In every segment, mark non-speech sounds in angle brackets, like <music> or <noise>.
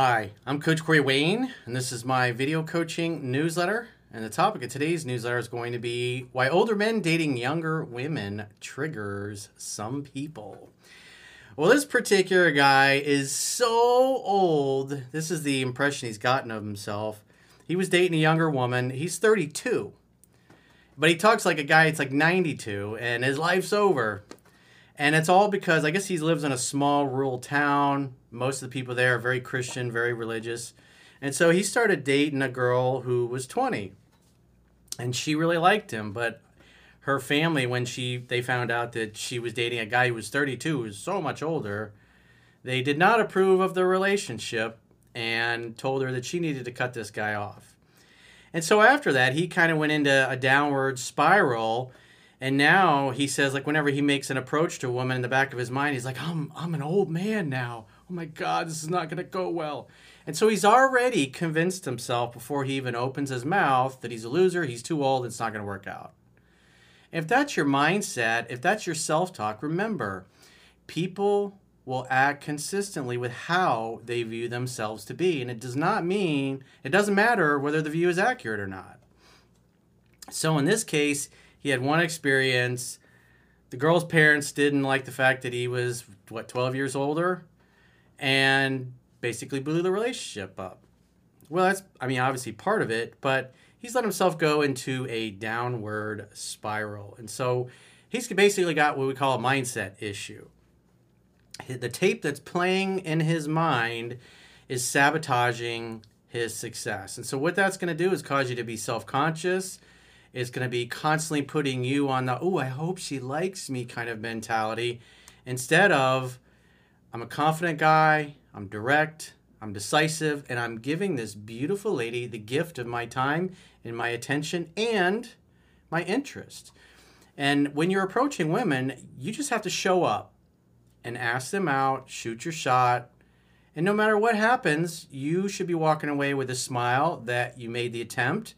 Hi, I'm Coach Corey Wayne, and this is my video coaching newsletter. And the topic of today's newsletter is going to be why older men dating younger women triggers some people. Well, this particular guy is so old. This is the impression he's gotten of himself. He was dating a younger woman. He's 32. But he talks like a guy that's like 92 and his life's over. And it's all because I guess he lives in a small rural town. Most of the people there are very Christian, very religious. And so he started dating a girl who was 20. And she really liked him, but her family when she they found out that she was dating a guy who was 32, who was so much older, they did not approve of the relationship and told her that she needed to cut this guy off. And so after that, he kind of went into a downward spiral and now he says, like, whenever he makes an approach to a woman in the back of his mind, he's like, I'm, I'm an old man now. Oh my God, this is not going to go well. And so he's already convinced himself before he even opens his mouth that he's a loser, he's too old, it's not going to work out. If that's your mindset, if that's your self talk, remember, people will act consistently with how they view themselves to be. And it does not mean, it doesn't matter whether the view is accurate or not. So in this case, he had one experience. The girl's parents didn't like the fact that he was, what, 12 years older? And basically blew the relationship up. Well, that's, I mean, obviously part of it, but he's let himself go into a downward spiral. And so he's basically got what we call a mindset issue. The tape that's playing in his mind is sabotaging his success. And so what that's going to do is cause you to be self-conscious It's going to be constantly putting you on the, oh, I hope she likes me kind of mentality instead of, I'm a confident guy, I'm direct, I'm decisive, and I'm giving this beautiful lady the gift of my time and my attention and my interest. And when you're approaching women, you just have to show up and ask them out, shoot your shot. And no matter what happens, you should be walking away with a smile that you made the attempt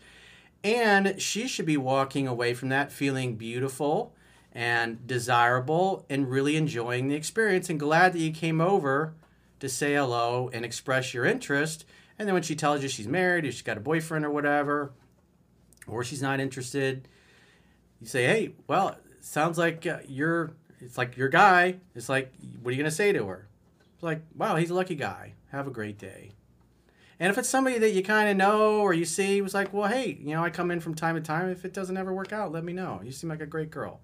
and she should be walking away from that feeling beautiful and desirable and really enjoying the experience and glad that you came over to say hello and express your interest. And then when she tells you she's married or she's got a boyfriend or whatever, or she's not interested, you say, hey, well, sounds like uh, you're, it's like your guy. It's like, what are you going to say to her? It's like, wow, he's a lucky guy. Have a great day. And if it's somebody that you kind of know or you see, was like, well, hey, you know, I come in from time to time. If it doesn't ever work out, let me know. You seem like a great girl.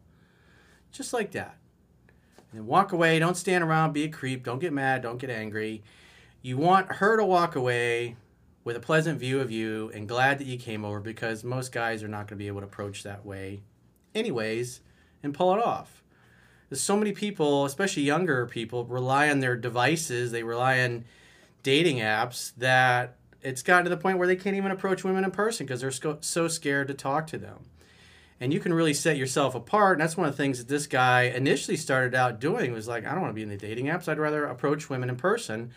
Just like that. And walk away. Don't stand around, be a creep. Don't get mad. Don't get angry. You want her to walk away with a pleasant view of you and glad that you came over because most guys are not going to be able to approach that way, anyways, and pull it off. There's so many people, especially younger people, rely on their devices. They rely on dating apps that it's gotten to the point where they can't even approach women in person because they're so scared to talk to them. And you can really set yourself apart. And that's one of the things that this guy initially started out doing was like, I don't want to be in the dating apps. I'd rather approach women in person.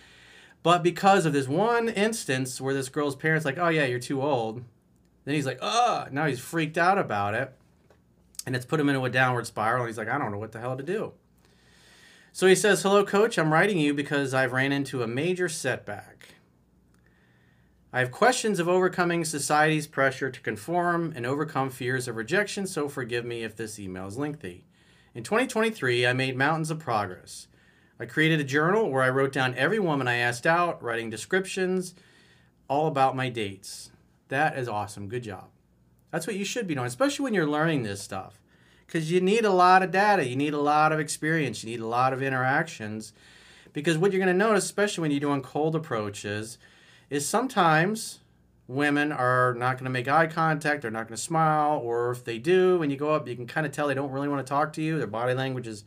But because of this one instance where this girl's parents like, oh yeah, you're too old. Then he's like, oh, now he's freaked out about it. And it's put him into a downward spiral. And he's like, I don't know what the hell to do. So he says, Hello, coach. I'm writing you because I've ran into a major setback. I have questions of overcoming society's pressure to conform and overcome fears of rejection, so forgive me if this email is lengthy. In 2023, I made mountains of progress. I created a journal where I wrote down every woman I asked out, writing descriptions all about my dates. That is awesome. Good job. That's what you should be doing, especially when you're learning this stuff. Because you need a lot of data, you need a lot of experience, you need a lot of interactions. Because what you're going to notice, especially when you're doing cold approaches, is sometimes women are not going to make eye contact, they're not going to smile, or if they do, when you go up, you can kind of tell they don't really want to talk to you. Their body language is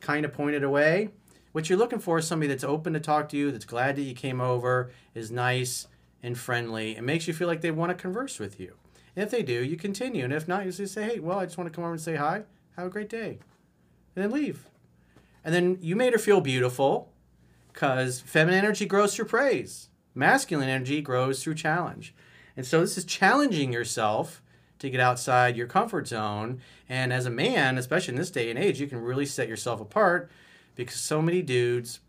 kind of pointed away. What you're looking for is somebody that's open to talk to you, that's glad that you came over, is nice and friendly, and makes you feel like they want to converse with you. And if they do, you continue. And if not, you just say, hey, well, I just want to come over and say hi. Have a great day. And then leave. And then you made her feel beautiful because feminine energy grows through praise, masculine energy grows through challenge. And so this is challenging yourself to get outside your comfort zone. And as a man, especially in this day and age, you can really set yourself apart because so many dudes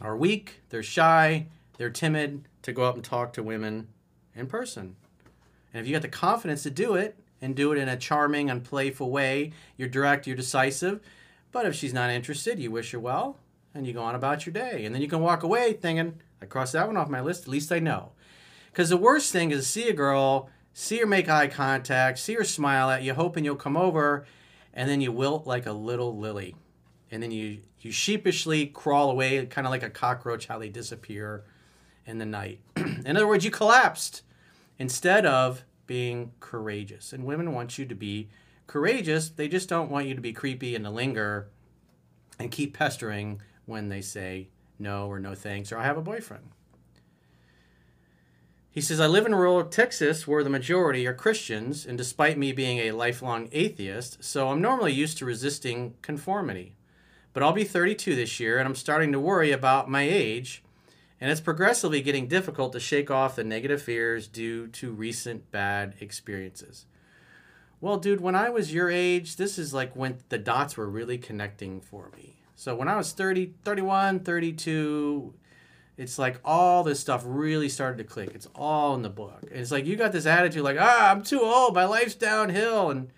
are weak, they're shy, they're timid to go up and talk to women in person. And if you got the confidence to do it and do it in a charming and playful way, you're direct, you're decisive. But if she's not interested, you wish her well and you go on about your day. And then you can walk away thinking, I crossed that one off my list, at least I know. Because the worst thing is to see a girl, see her make eye contact, see her smile at you, hoping you'll come over, and then you wilt like a little lily. And then you, you sheepishly crawl away, kind of like a cockroach, how they disappear in the night. <clears throat> in other words, you collapsed instead of being courageous. And women want you to be courageous, they just don't want you to be creepy and to linger and keep pestering when they say no or no thanks or I have a boyfriend. He says, I live in rural Texas where the majority are Christians, and despite me being a lifelong atheist, so I'm normally used to resisting conformity. But I'll be 32 this year, and I'm starting to worry about my age, and it's progressively getting difficult to shake off the negative fears due to recent bad experiences. Well, dude, when I was your age, this is like when the dots were really connecting for me. So when I was 30, 31, 32, it's like all this stuff really started to click. It's all in the book. And it's like you got this attitude like, ah, I'm too old. My life's downhill. And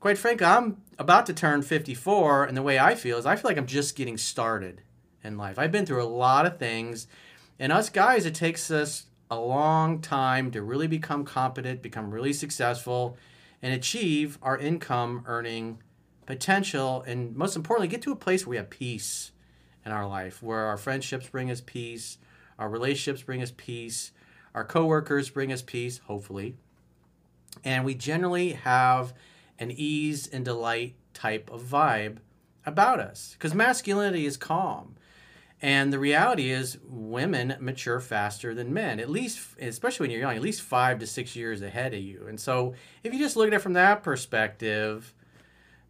quite frankly, I'm about to turn 54. And the way I feel is I feel like I'm just getting started in life. I've been through a lot of things. And us guys, it takes us a long time to really become competent, become really successful, and achieve our income earning potential. And most importantly, get to a place where we have peace in our life, where our friendships bring us peace, our relationships bring us peace, our coworkers bring us peace, hopefully. And we generally have an ease and delight type of vibe about us because masculinity is calm. And the reality is, women mature faster than men, at least, especially when you're young, at least five to six years ahead of you. And so, if you just look at it from that perspective,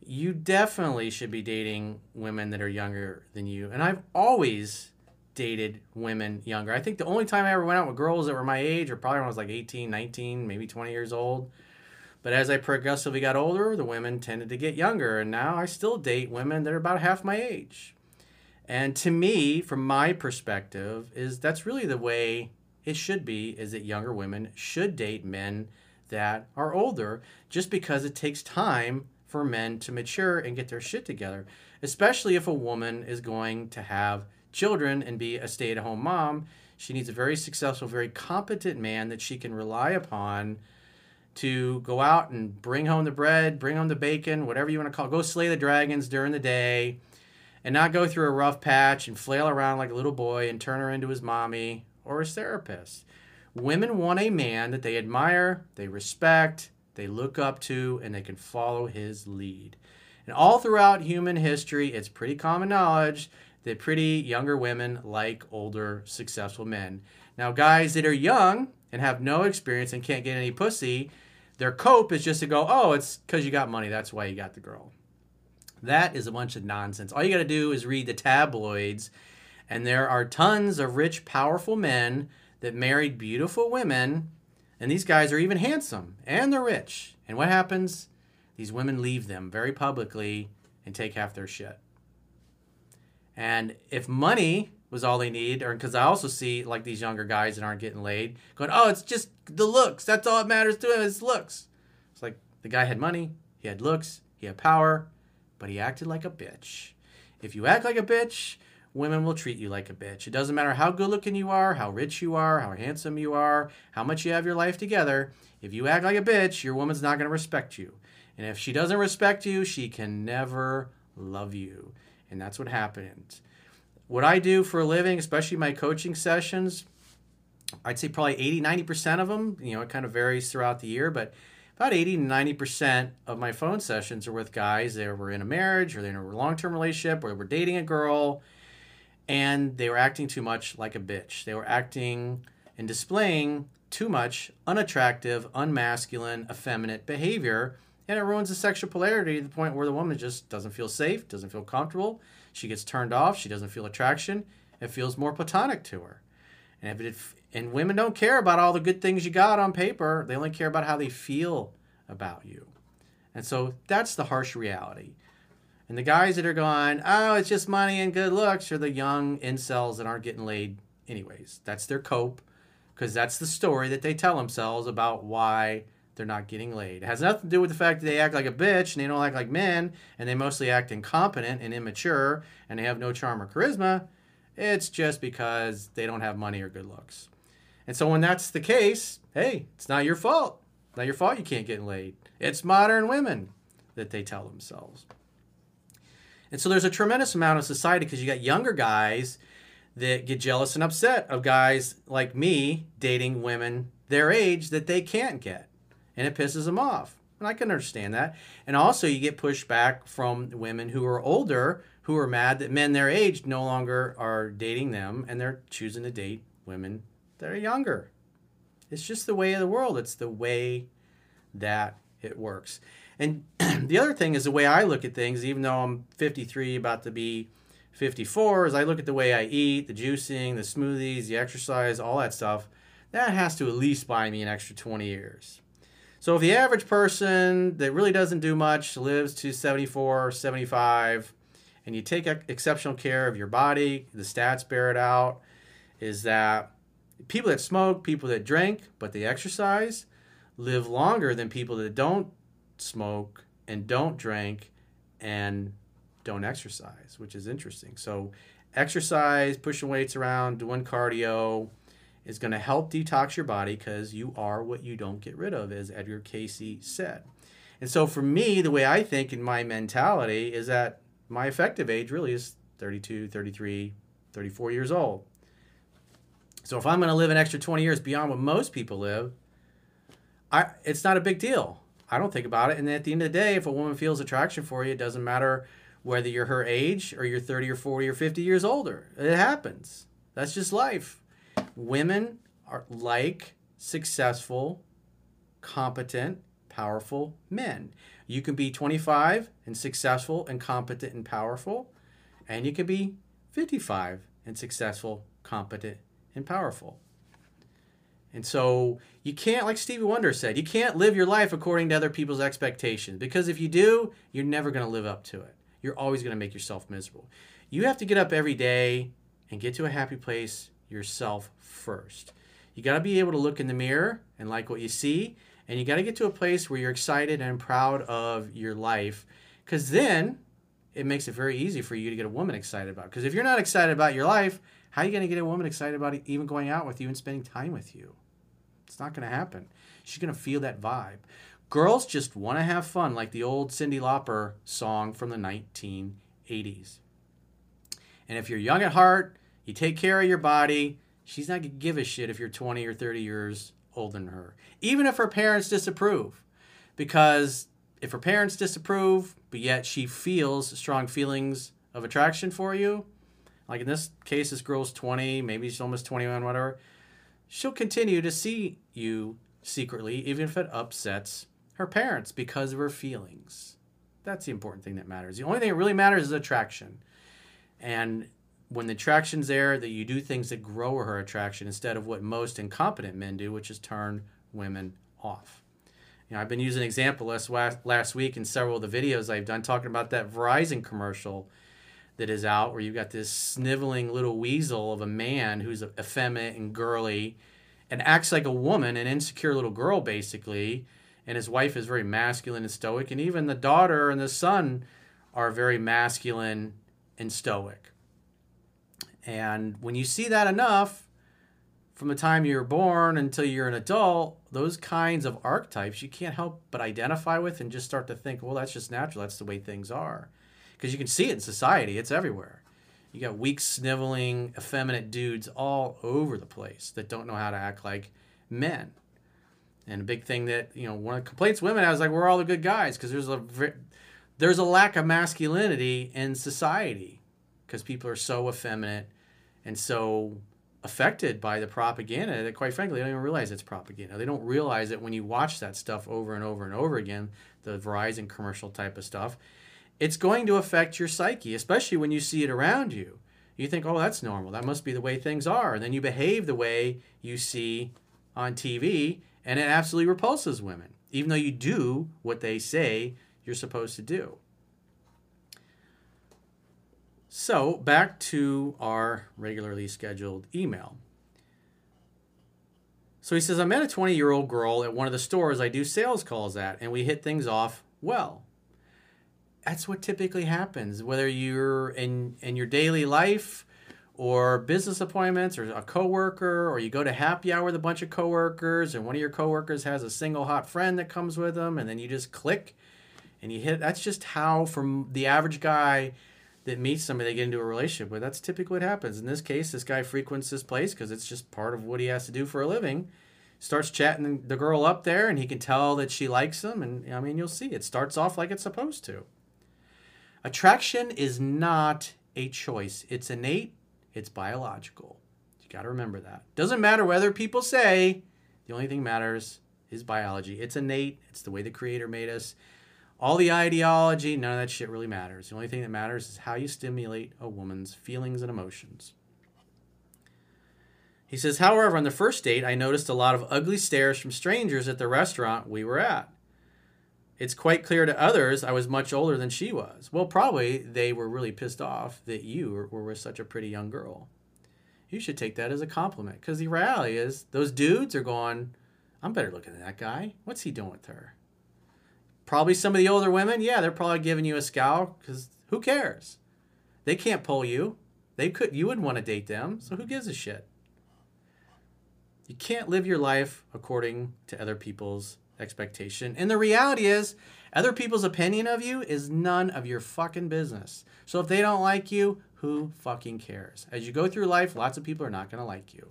you definitely should be dating women that are younger than you. And I've always dated women younger. I think the only time I ever went out with girls that were my age or probably when I was like 18, 19, maybe 20 years old. But as I progressively got older, the women tended to get younger. And now I still date women that are about half my age. And to me, from my perspective, is that's really the way it should be is that younger women should date men that are older just because it takes time for men to mature and get their shit together, especially if a woman is going to have children and be a stay at home mom. She needs a very successful, very competent man that she can rely upon to go out and bring home the bread, bring home the bacon, whatever you want to call it. Go slay the dragons during the day and not go through a rough patch and flail around like a little boy and turn her into his mommy or his therapist. Women want a man that they admire, they respect, they look up to, and they can follow his lead. And all throughout human history, it's pretty common knowledge that pretty younger women like older, successful men. Now, guys that are young and have no experience and can't get any pussy, their cope is just to go, oh, it's because you got money. That's why you got the girl. That is a bunch of nonsense. All you got to do is read the tabloids, and there are tons of rich, powerful men that married beautiful women and these guys are even handsome and they're rich. And what happens? These women leave them very publicly and take half their shit. And if money was all they need, or because I also see like these younger guys that aren't getting laid going, oh, it's just the looks. That's all that matters to him is looks. It's like the guy had money, he had looks, he had power, but he acted like a bitch. If you act like a bitch, women will treat you like a bitch. It doesn't matter how good looking you are, how rich you are, how handsome you are, how much you have your life together. If you act like a bitch, your woman's not going to respect you. And if she doesn't respect you, she can never love you. And that's what happens. What I do for a living, especially my coaching sessions, I'd say probably 80, 90% of them, you know, it kind of varies throughout the year, but about 80 to 90% of my phone sessions are with guys that were in a marriage or they're in a long term relationship or they were dating a girl and they were acting too much like a bitch. They were acting and displaying too much unattractive, unmasculine, effeminate behavior. And it ruins the sexual polarity to the point where the woman just doesn't feel safe, doesn't feel comfortable. She gets turned off. She doesn't feel attraction. It feels more platonic to her. And if it, and women don't care about all the good things you got on paper. They only care about how they feel about you. And so that's the harsh reality. And the guys that are going, oh, it's just money and good looks, are the young incels that aren't getting laid anyways. That's their cope because that's the story that they tell themselves about why they're not getting laid. It has nothing to do with the fact that they act like a bitch and they don't act like men and they mostly act incompetent and immature and they have no charm or charisma. It's just because they don't have money or good looks. And so when that's the case, hey, it's not your fault. Not your fault you can't get laid. It's modern women that they tell themselves. And so there's a tremendous amount of society because you got younger guys that get jealous and upset of guys like me dating women their age that they can't get. And it pisses them off. And I can understand that. And also, you get pushback from women who are older who are mad that men their age no longer are dating them and they're choosing to date women that are younger. It's just the way of the world. It's the way that it works. And <clears throat> the other thing is the way I look at things, even though I'm 53, about to be 54, is I look at the way I eat, the juicing, the smoothies, the exercise, all that stuff. That has to at least buy me an extra 20 years. So if the average person that really doesn't do much lives to 74, 75, and you take exceptional care of your body, the stats bear it out, is that people that smoke, people that drink, but they exercise, live longer than people that don't smoke and don't drink and don't exercise, which is interesting. So, exercise, pushing weights around, doing cardio is going to help detox your body because you are what you don't get rid of, as Edgar Cayce said. And so, for me, the way I think in my mentality is that my effective age really is 32, 33, 34 years old. So if I'm going to live an extra 20 years beyond what most people live, I it's not a big deal. I don't think about it. And at the end of the day, if a woman feels attraction for you, it doesn't matter whether you're her age or you're 30 or 40 or 50 years older. It happens. That's just life. Women are like successful, competent, powerful men. You can be 25 and successful and competent and powerful, and you can be 55 and successful, competent, and powerful. And so you can't, like Stevie Wonder said, you can't live your life according to other people's expectations because if you do, you're never going to live up to it. You're always going to make yourself miserable. You have to get up every day and get to a happy place yourself first. You got to be able to look in the mirror and like what you see, and you got to get to a place where you're excited and proud of your life because then it makes it very easy for you to get a woman excited about. Because if you're not excited about your life, how are you going to get a woman excited about even going out with you and spending time with you? It's not going to happen. She's going to feel that vibe. Girls just want to have fun, like the old Cyndi Lauper song from the 1980s. And if you're young at heart, you take care of your body, she's not going to give a shit if you're 20 or 30 years older than her, even if her parents disapprove. Because if her parents disapprove, but yet she feels strong feelings of attraction for you, like in this case, this girl's 20, maybe she's almost 21, whatever. She'll continue to see you secretly, even if it upsets her parents because of her feelings. That's the important thing that matters. The only thing that really matters is attraction. And when the attraction's there, that you do things that grow her attraction instead of what most incompetent men do, which is turn women off. You know, I've been using an example last last week in several of the videos I've done talking about that Verizon commercial that is out where you've got this sniveling little weasel of a man who's effeminate and girly and acts like a woman, an insecure little girl, basically. And his wife is very masculine and stoic. And even the daughter and the son are very masculine and stoic. And when you see that enough, from the time you're born until you're an adult, those kinds of archetypes you can't help but identify with and just start to think, well, that's just natural. That's the way things are. Because you can see it in society, it's everywhere. You got weak, sniveling, effeminate dudes all over the place that don't know how to act like men. And a big thing that, you know, one of the complaints women have is like, we're all the good guys because there's a, there's a lack of masculinity in society because people are so effeminate and so affected by the propaganda that quite frankly they don't even realize it's propaganda they don't realize that when you watch that stuff over and over and over again the verizon commercial type of stuff it's going to affect your psyche especially when you see it around you you think oh that's normal that must be the way things are and then you behave the way you see on tv and it absolutely repulses women even though you do what they say you're supposed to do so, back to our regularly scheduled email. So he says, I met a 20 year old girl at one of the stores I do sales calls at, and we hit things off well. That's what typically happens, whether you're in, in your daily life or business appointments or a coworker, or you go to happy hour with a bunch of coworkers, and one of your coworkers has a single hot friend that comes with them, and then you just click and you hit. That's just how, from the average guy, that meets somebody they get into a relationship with. That's typically what happens. In this case, this guy frequents this place because it's just part of what he has to do for a living. Starts chatting the girl up there, and he can tell that she likes him. And I mean, you'll see it starts off like it's supposed to. Attraction is not a choice, it's innate, it's biological. You got to remember that. Doesn't matter whether people say, the only thing that matters is biology. It's innate, it's the way the Creator made us. All the ideology, none of that shit really matters. The only thing that matters is how you stimulate a woman's feelings and emotions. He says, however, on the first date, I noticed a lot of ugly stares from strangers at the restaurant we were at. It's quite clear to others I was much older than she was. Well, probably they were really pissed off that you were with such a pretty young girl. You should take that as a compliment because the reality is those dudes are going, I'm better looking than that guy. What's he doing with her? Probably some of the older women, yeah, they're probably giving you a scowl because who cares? They can't pull you. They could. You wouldn't want to date them. So who gives a shit? You can't live your life according to other people's expectation. And the reality is, other people's opinion of you is none of your fucking business. So if they don't like you, who fucking cares? As you go through life, lots of people are not going to like you.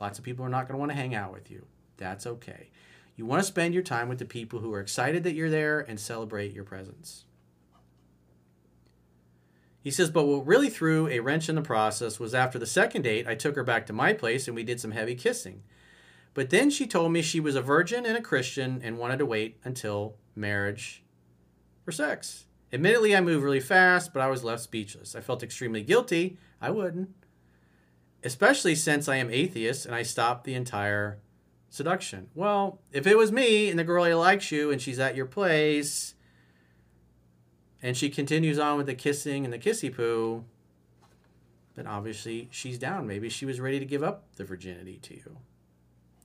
Lots of people are not going to want to hang out with you. That's okay. You want to spend your time with the people who are excited that you're there and celebrate your presence. He says, but what really threw a wrench in the process was after the second date, I took her back to my place and we did some heavy kissing. But then she told me she was a virgin and a Christian and wanted to wait until marriage for sex. Admittedly, I moved really fast, but I was left speechless. I felt extremely guilty. I wouldn't. Especially since I am atheist and I stopped the entire seduction. Well, if it was me and the girl likes you and she's at your place and she continues on with the kissing and the kissy poo, then obviously she's down. Maybe she was ready to give up the virginity to you.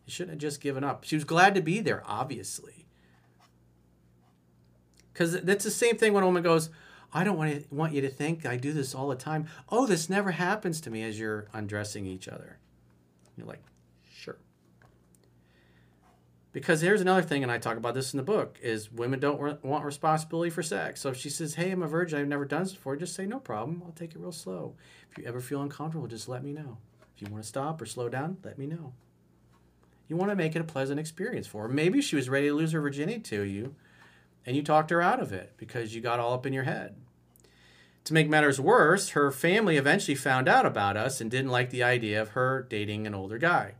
You shouldn't have just given up. She was glad to be there, obviously. Because that's the same thing when a woman goes, I don't want, to, want you to think I do this all the time. Oh, this never happens to me as you're undressing each other. You're like, sure. because here's another thing, and I talk about this in the book: is women don't re- want responsibility for sex. So if she says, "Hey, I'm a virgin. I've never done this before," just say, "No problem. I'll take it real slow. If you ever feel uncomfortable, just let me know. If you want to stop or slow down, let me know." You want to make it a pleasant experience for her. Maybe she was ready to lose her virginity to you, and you talked her out of it because you got all up in your head. To make matters worse, her family eventually found out about us and didn't like the idea of her dating an older guy.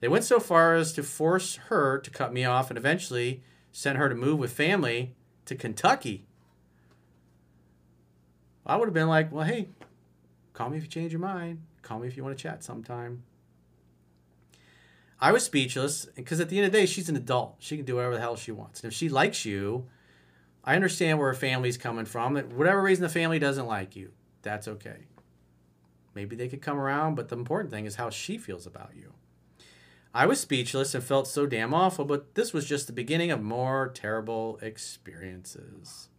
They went so far as to force her to cut me off and eventually sent her to move with family to Kentucky. I would have been like, well, hey, call me if you change your mind. Call me if you want to chat sometime. I was speechless because at the end of the day, she's an adult. She can do whatever the hell she wants. And if she likes you, I understand where her family's coming from. Whatever reason the family doesn't like you, that's okay. Maybe they could come around, but the important thing is how she feels about you. I was speechless and felt so damn awful, but this was just the beginning of more terrible experiences.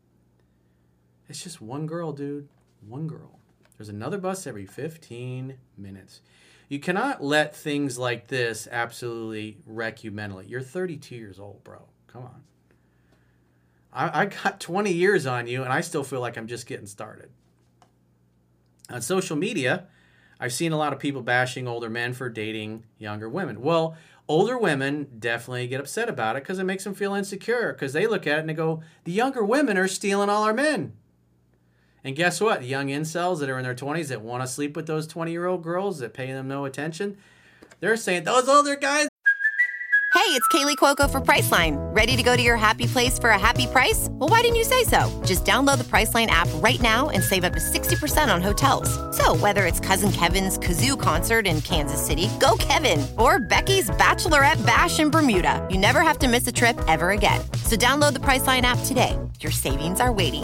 It's just one girl, dude. One girl. There's another bus every 15 minutes. You cannot let things like this absolutely wreck you mentally. You're 32 years old, bro. Come on. I, I got <laughs> 20 years on you, and I still feel like I'm just getting started. On social media, I've seen a lot of people bashing older men for dating younger women. Well, older women definitely get upset about it because it makes them feel insecure because they look at it and they go, the younger women are stealing all our men. And guess what? Young incels that are in their 20s that want to sleep with those 20 year old girls that pay them no attention, they're saying those older guys. Hey, it's Kaley Cuoco for Priceline. Ready to go to your happy place for a happy price? Well, why didn't you say so? Just download the Priceline app right now and save up to 60% on hotels. So, whether it's Cousin Kevin's Kazoo concert in Kansas City, go Kevin, or Becky's Bachelorette Bash in Bermuda, you never have to miss a trip ever again. So, download the Priceline app today. Your savings are waiting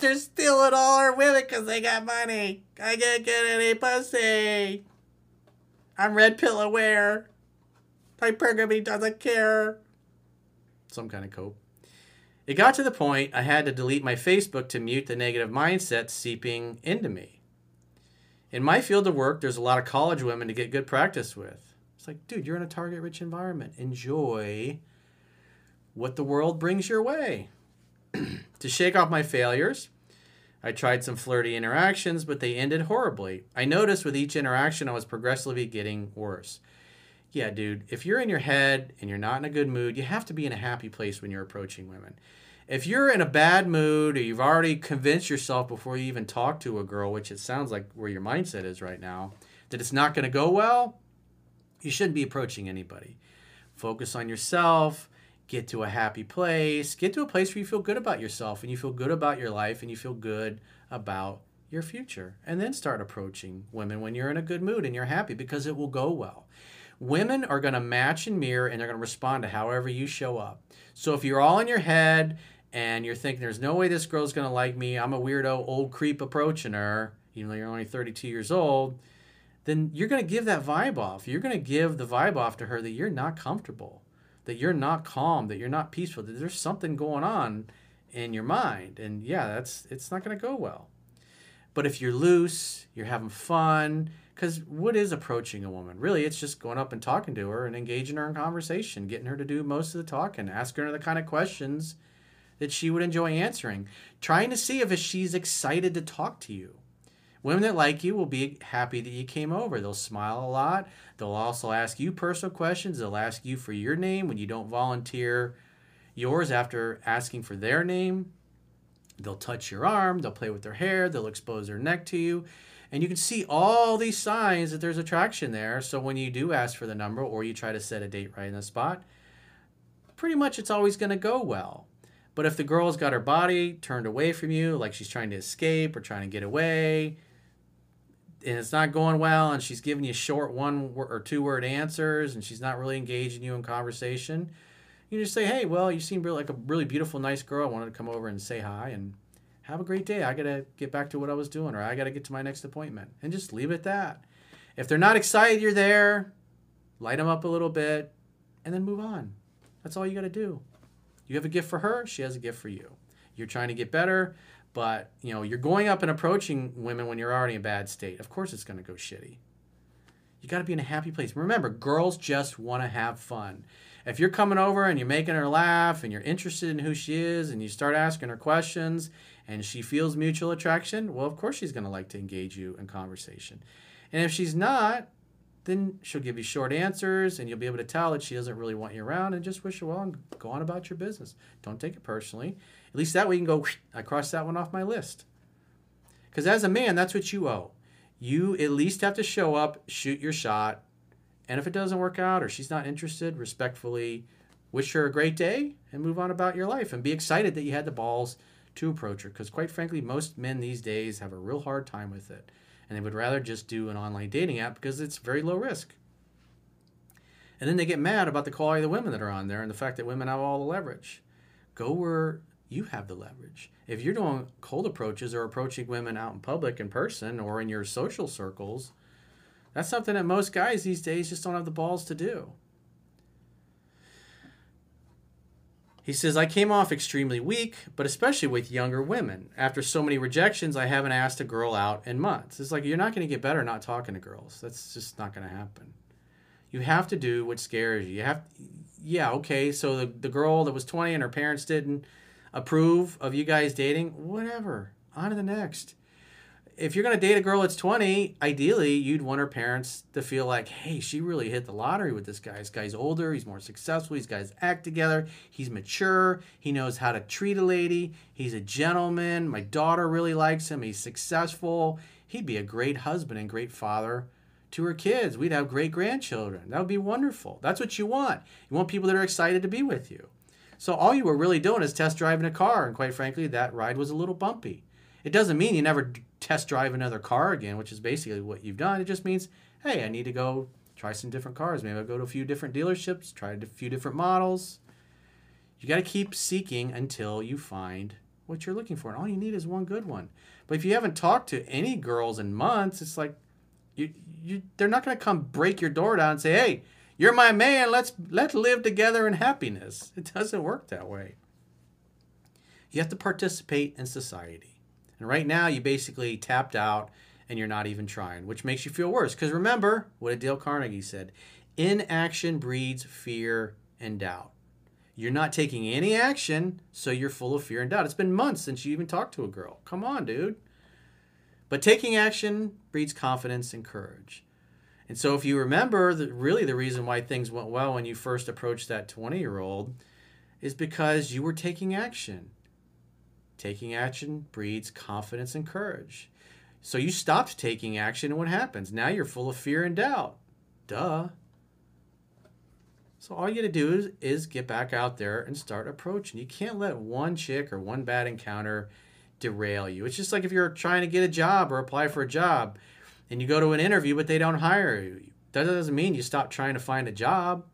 They're stealing all our women because they got money. I can't get any pussy. I'm red pill aware. Hypergamy doesn't care. Some kind of cope. It got to the point I had to delete my Facebook to mute the negative mindset seeping into me. In my field of work, there's a lot of college women to get good practice with. It's like, dude, you're in a target rich environment. Enjoy what the world brings your way. To shake off my failures, I tried some flirty interactions, but they ended horribly. I noticed with each interaction, I was progressively getting worse. Yeah, dude, if you're in your head and you're not in a good mood, you have to be in a happy place when you're approaching women. If you're in a bad mood or you've already convinced yourself before you even talk to a girl, which it sounds like where your mindset is right now, that it's not going to go well, you shouldn't be approaching anybody. Focus on yourself get to a happy place, get to a place where you feel good about yourself and you feel good about your life and you feel good about your future. And then start approaching women when you're in a good mood and you're happy because it will go well. Women are going to match and mirror and they're going to respond to however you show up. So if you're all in your head and you're thinking there's no way this girl's going to like me, I'm a weirdo old creep approaching her, even though you're only 32 years old, then you're going to give that vibe off. You're going to give the vibe off to her that you're not comfortable that you're not calm, that you're not peaceful, that there's something going on in your mind. And yeah, that's it's not going to go well. But if you're loose, you're having fun, because what is approaching a woman? Really, it's just going up and talking to her and engaging her in conversation, getting her to do most of the talking, asking her the kind of questions that she would enjoy answering, trying to see if she's excited to talk to you. Women that like you will be happy that you came over. They'll smile a lot. They'll also ask you personal questions. They'll ask you for your name when you don't volunteer yours after asking for their name. They'll touch your arm. They'll play with their hair. They'll expose their neck to you. And you can see all these signs that there's attraction there. So when you do ask for the number or you try to set a date right in the spot, pretty much it's always going to go well. But if the girl's got her body turned away from you, like she's trying to escape or trying to get away, and it's not going well and she's giving you short one or two word answers and she's not really engaging you in conversation you just say hey well you seem really like a really beautiful nice girl. I wanted to come over and say hi and have a great day. I gotta get back to what i was doing or i gotta get to my next appointment. And just leave it at that. If they're not excited you're there light them up a little bit and then move on. That's all you gotta do. You have a gift for her she has a gift for you. You're trying to get better but you know, you're going up and approaching women when you're already in a bad state. Of course, it's going to go shitty. You got to be in a happy place. Remember, girls just want to have fun. If you're coming over and you're making her laugh and you're interested in who she is and you start asking her questions and she feels mutual attraction, well, of course she's going to like to engage you in conversation. And if she's not, then she'll give you short answers and you'll be able to tell that she doesn't really want you around and just wish her well and go on about your business. Don't take it personally. At least that way you can go, I crossed that one off my list. Because as a man, that's what you owe. You at least have to show up, shoot your shot, and if it doesn't work out or she's not interested, respectfully wish her a great day and move on about your life and be excited that you had the balls to approach her because, quite frankly, most men these days have a real hard time with it. And they would rather just do an online dating app because it's very low risk. And then they get mad about the quality of the women that are on there and the fact that women have all the leverage. Go where you have the leverage. If you're doing cold approaches or approaching women out in public in person or in your social circles, that's something that most guys these days just don't have the balls to do. He says, I came off extremely weak, but especially with younger women. After so many rejections, I haven't asked a girl out in months. It's like, you're not going to get better not talking to girls. That's just not going to happen. You have to do what scares you. You have, yeah, okay, so the, the girl that was 20 and her parents didn't approve of you guys dating, whatever. On to the next if you're going to date a girl that's 20, ideally you'd want her parents to feel like, hey, she really hit the lottery with this guy. This guy's older, he's more successful, these guys act together, he's mature, he knows how to treat a lady, he's a gentleman. My daughter really likes him, he's successful. He'd be a great husband and great father to her kids. We'd have great grandchildren. That would be wonderful. That's what you want. You want people that are excited to be with you. So all you were really doing is test driving a car, and quite frankly, that ride was a little bumpy. It doesn't mean you never test drive another car again, which is basically what you've done. It just means, hey, I need to go try some different cars. Maybe I'll go to a few different dealerships, try a few different models. You got to keep seeking until you find what you're looking for. And all you need is one good one. But if you haven't talked to any girls in months, it's like you, you they're not going to come break your door down and say, "Hey, you're my man. Let's let's live together in happiness." It doesn't work that way. You have to participate in society. And right now, you basically tapped out and you're not even trying, which makes you feel worse. Because remember what Dale Carnegie said inaction breeds fear and doubt. You're not taking any action, so you're full of fear and doubt. It's been months since you even talked to a girl. Come on, dude. But taking action breeds confidence and courage. And so, if you remember, that really the reason why things went well when you first approached that 20 year old is because you were taking action. Taking action breeds confidence and courage. So you stopped taking action, and what happens? Now you're full of fear and doubt. Duh. So all you got to do is, is get back out there and start approaching. You can't let one chick or one bad encounter derail you. It's just like if you're trying to get a job or apply for a job and you go to an interview but they don't hire you. That doesn't mean you stop trying to find a job.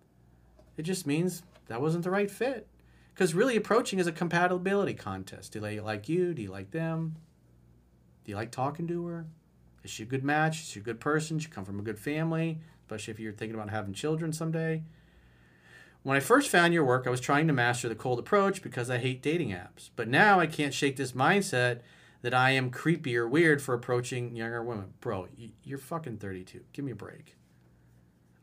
It just means that wasn't the right fit. Because really, approaching is a compatibility contest. Do they like you? Do you like them? Do you like talking to her? Is she a good match? Is she a good person? She come from a good family? Especially if you're thinking about having children someday. When I first found your work, I was trying to master the cold approach because I hate dating apps. But now I can't shake this mindset that I am creepy or weird for approaching younger women. Bro, you're fucking 32. Give me a break.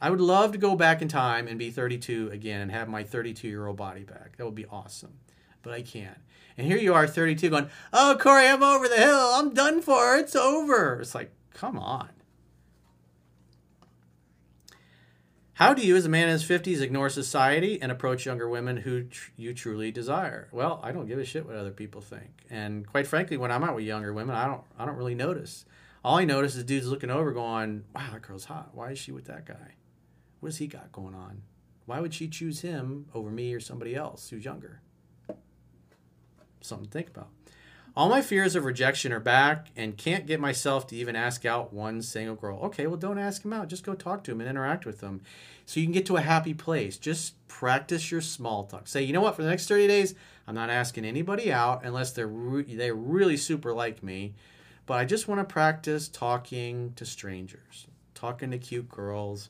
I would love to go back in time and be 32 again and have my 32 year old body back. That would be awesome. But I can't. And here you are, 32, going, Oh, Corey, I'm over the hill. I'm done for. It's over. It's like, come on. How do you, as a man in his 50s, ignore society and approach younger women who tr- you truly desire? Well, I don't give a shit what other people think. And quite frankly, when I'm out with younger women, I don't, I don't really notice. All I notice is dudes looking over going, wow, that girl's hot. Why is she with that guy? What has he got going on? Why would she choose him over me or somebody else who's younger? Something to think about. All my fears of rejection are back and can't get myself to even ask out one single girl. Okay, well, don't ask him out. Just go talk to him and interact with him so you can get to a happy place. Just practice your small talk. Say, you know what, for the next 30 days, I'm not asking anybody out unless they're, re- they're really super like me. But I just want to practice talking to strangers, talking to cute girls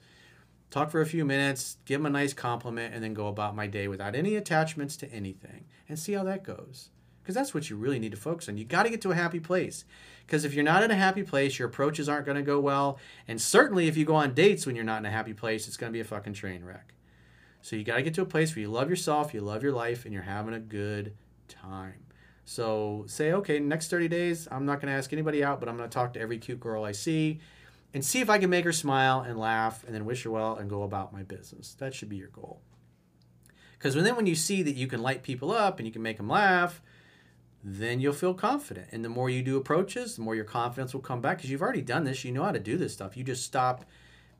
talk for a few minutes, give them a nice compliment, and then go about my day without any attachments to anything and see how that goes. Because that's what you really need to focus on. You got to get to a happy place. Because if you're not in a happy place, your approaches aren't going to go well. And certainly if you go on dates when you're not in a happy place, it's going to be a fucking train wreck. So you got to get to a place where you love yourself, you love your life, and you're having a good time. So say, okay, next 30 days, I'm not going to ask anybody out, but I'm going to talk to every cute girl I see and see if I can make her smile and laugh and then wish her well and go about my business. That should be your goal. Because then when you see that you can light people up and you can make them laugh, then you'll feel confident. And the more you do approaches, the more your confidence will come back because you've already done this. You know how to do this stuff. You just stop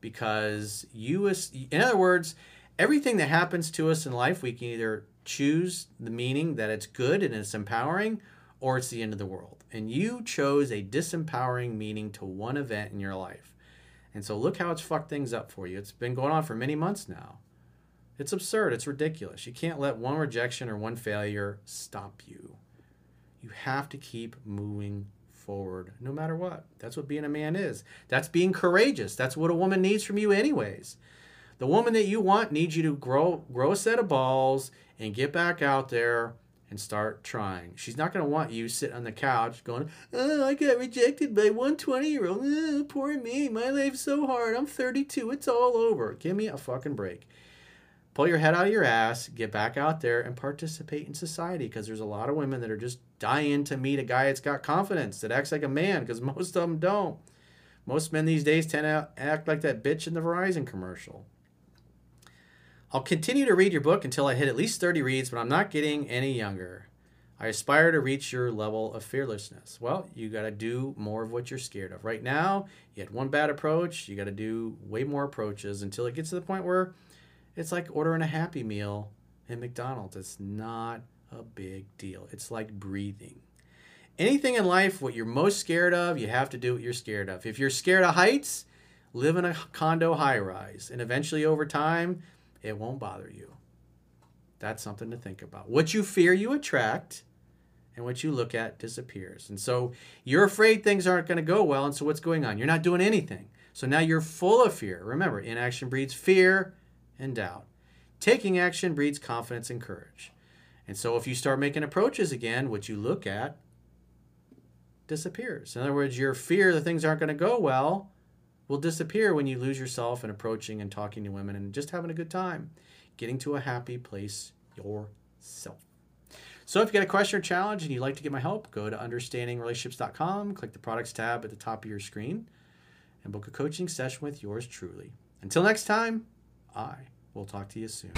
because you, in other words, everything that happens to us in life, we can either choose the meaning that it's good and it's empowering, or it's the end of the world. And you chose a disempowering meaning to one event in your life. And so look how it's fucked things up for you. It's been going on for many months now. It's absurd. It's ridiculous. You can't let one rejection or one failure stop you. You have to keep moving forward no matter what. That's what being a man is. That's being courageous. That's what a woman needs from you, anyways. The woman that you want needs you to grow grow a set of balls and get back out there and start trying. She's not going to want you sitting on the couch going, "Oh, I got rejected by one 20-year-old. Oh, poor me. My life's so hard. I'm 32. It's all over." Give me a fucking break. Pull your head out of your ass, get back out there and participate in society because there's a lot of women that are just dying to meet a guy that's got confidence, that acts like a man because <laughs> most of them don't. Most men these days tend to act like that bitch in the Verizon commercial. I'll continue to read your book until I hit at least 30 reads, but I'm not getting any younger. I aspire to reach your level of fearlessness. Well, you got to do more of what you're scared of. Right now, you had one bad approach, you got to do way more approaches until it gets to the point where it's like ordering a Happy Meal at McDonald's. It's not a big deal. It's like breathing. Anything in life, what you're most scared of, you have to do what you're scared of. If you're scared of heights, live in a condo high rise. And eventually, over time, it won't bother you. That's something to think about. What you fear, you attract, and what you look at disappears. And so you're afraid things aren't going to go well. And so what's going on? You're not doing anything. So now you're full of fear. Remember, inaction breeds fear and doubt. Taking action breeds confidence and courage. And so if you start making approaches again, what you look at disappears. In other words, your fear that things aren't going to go well will disappear when you lose yourself in approaching and talking to women and just having a good time, getting to a happy place yourself. So if you got a question or challenge and you'd like to get my help, go to understandingrelationships.com, click the products tab at the top of your screen, and book a coaching session with yours truly. Until next time, I will talk to you soon.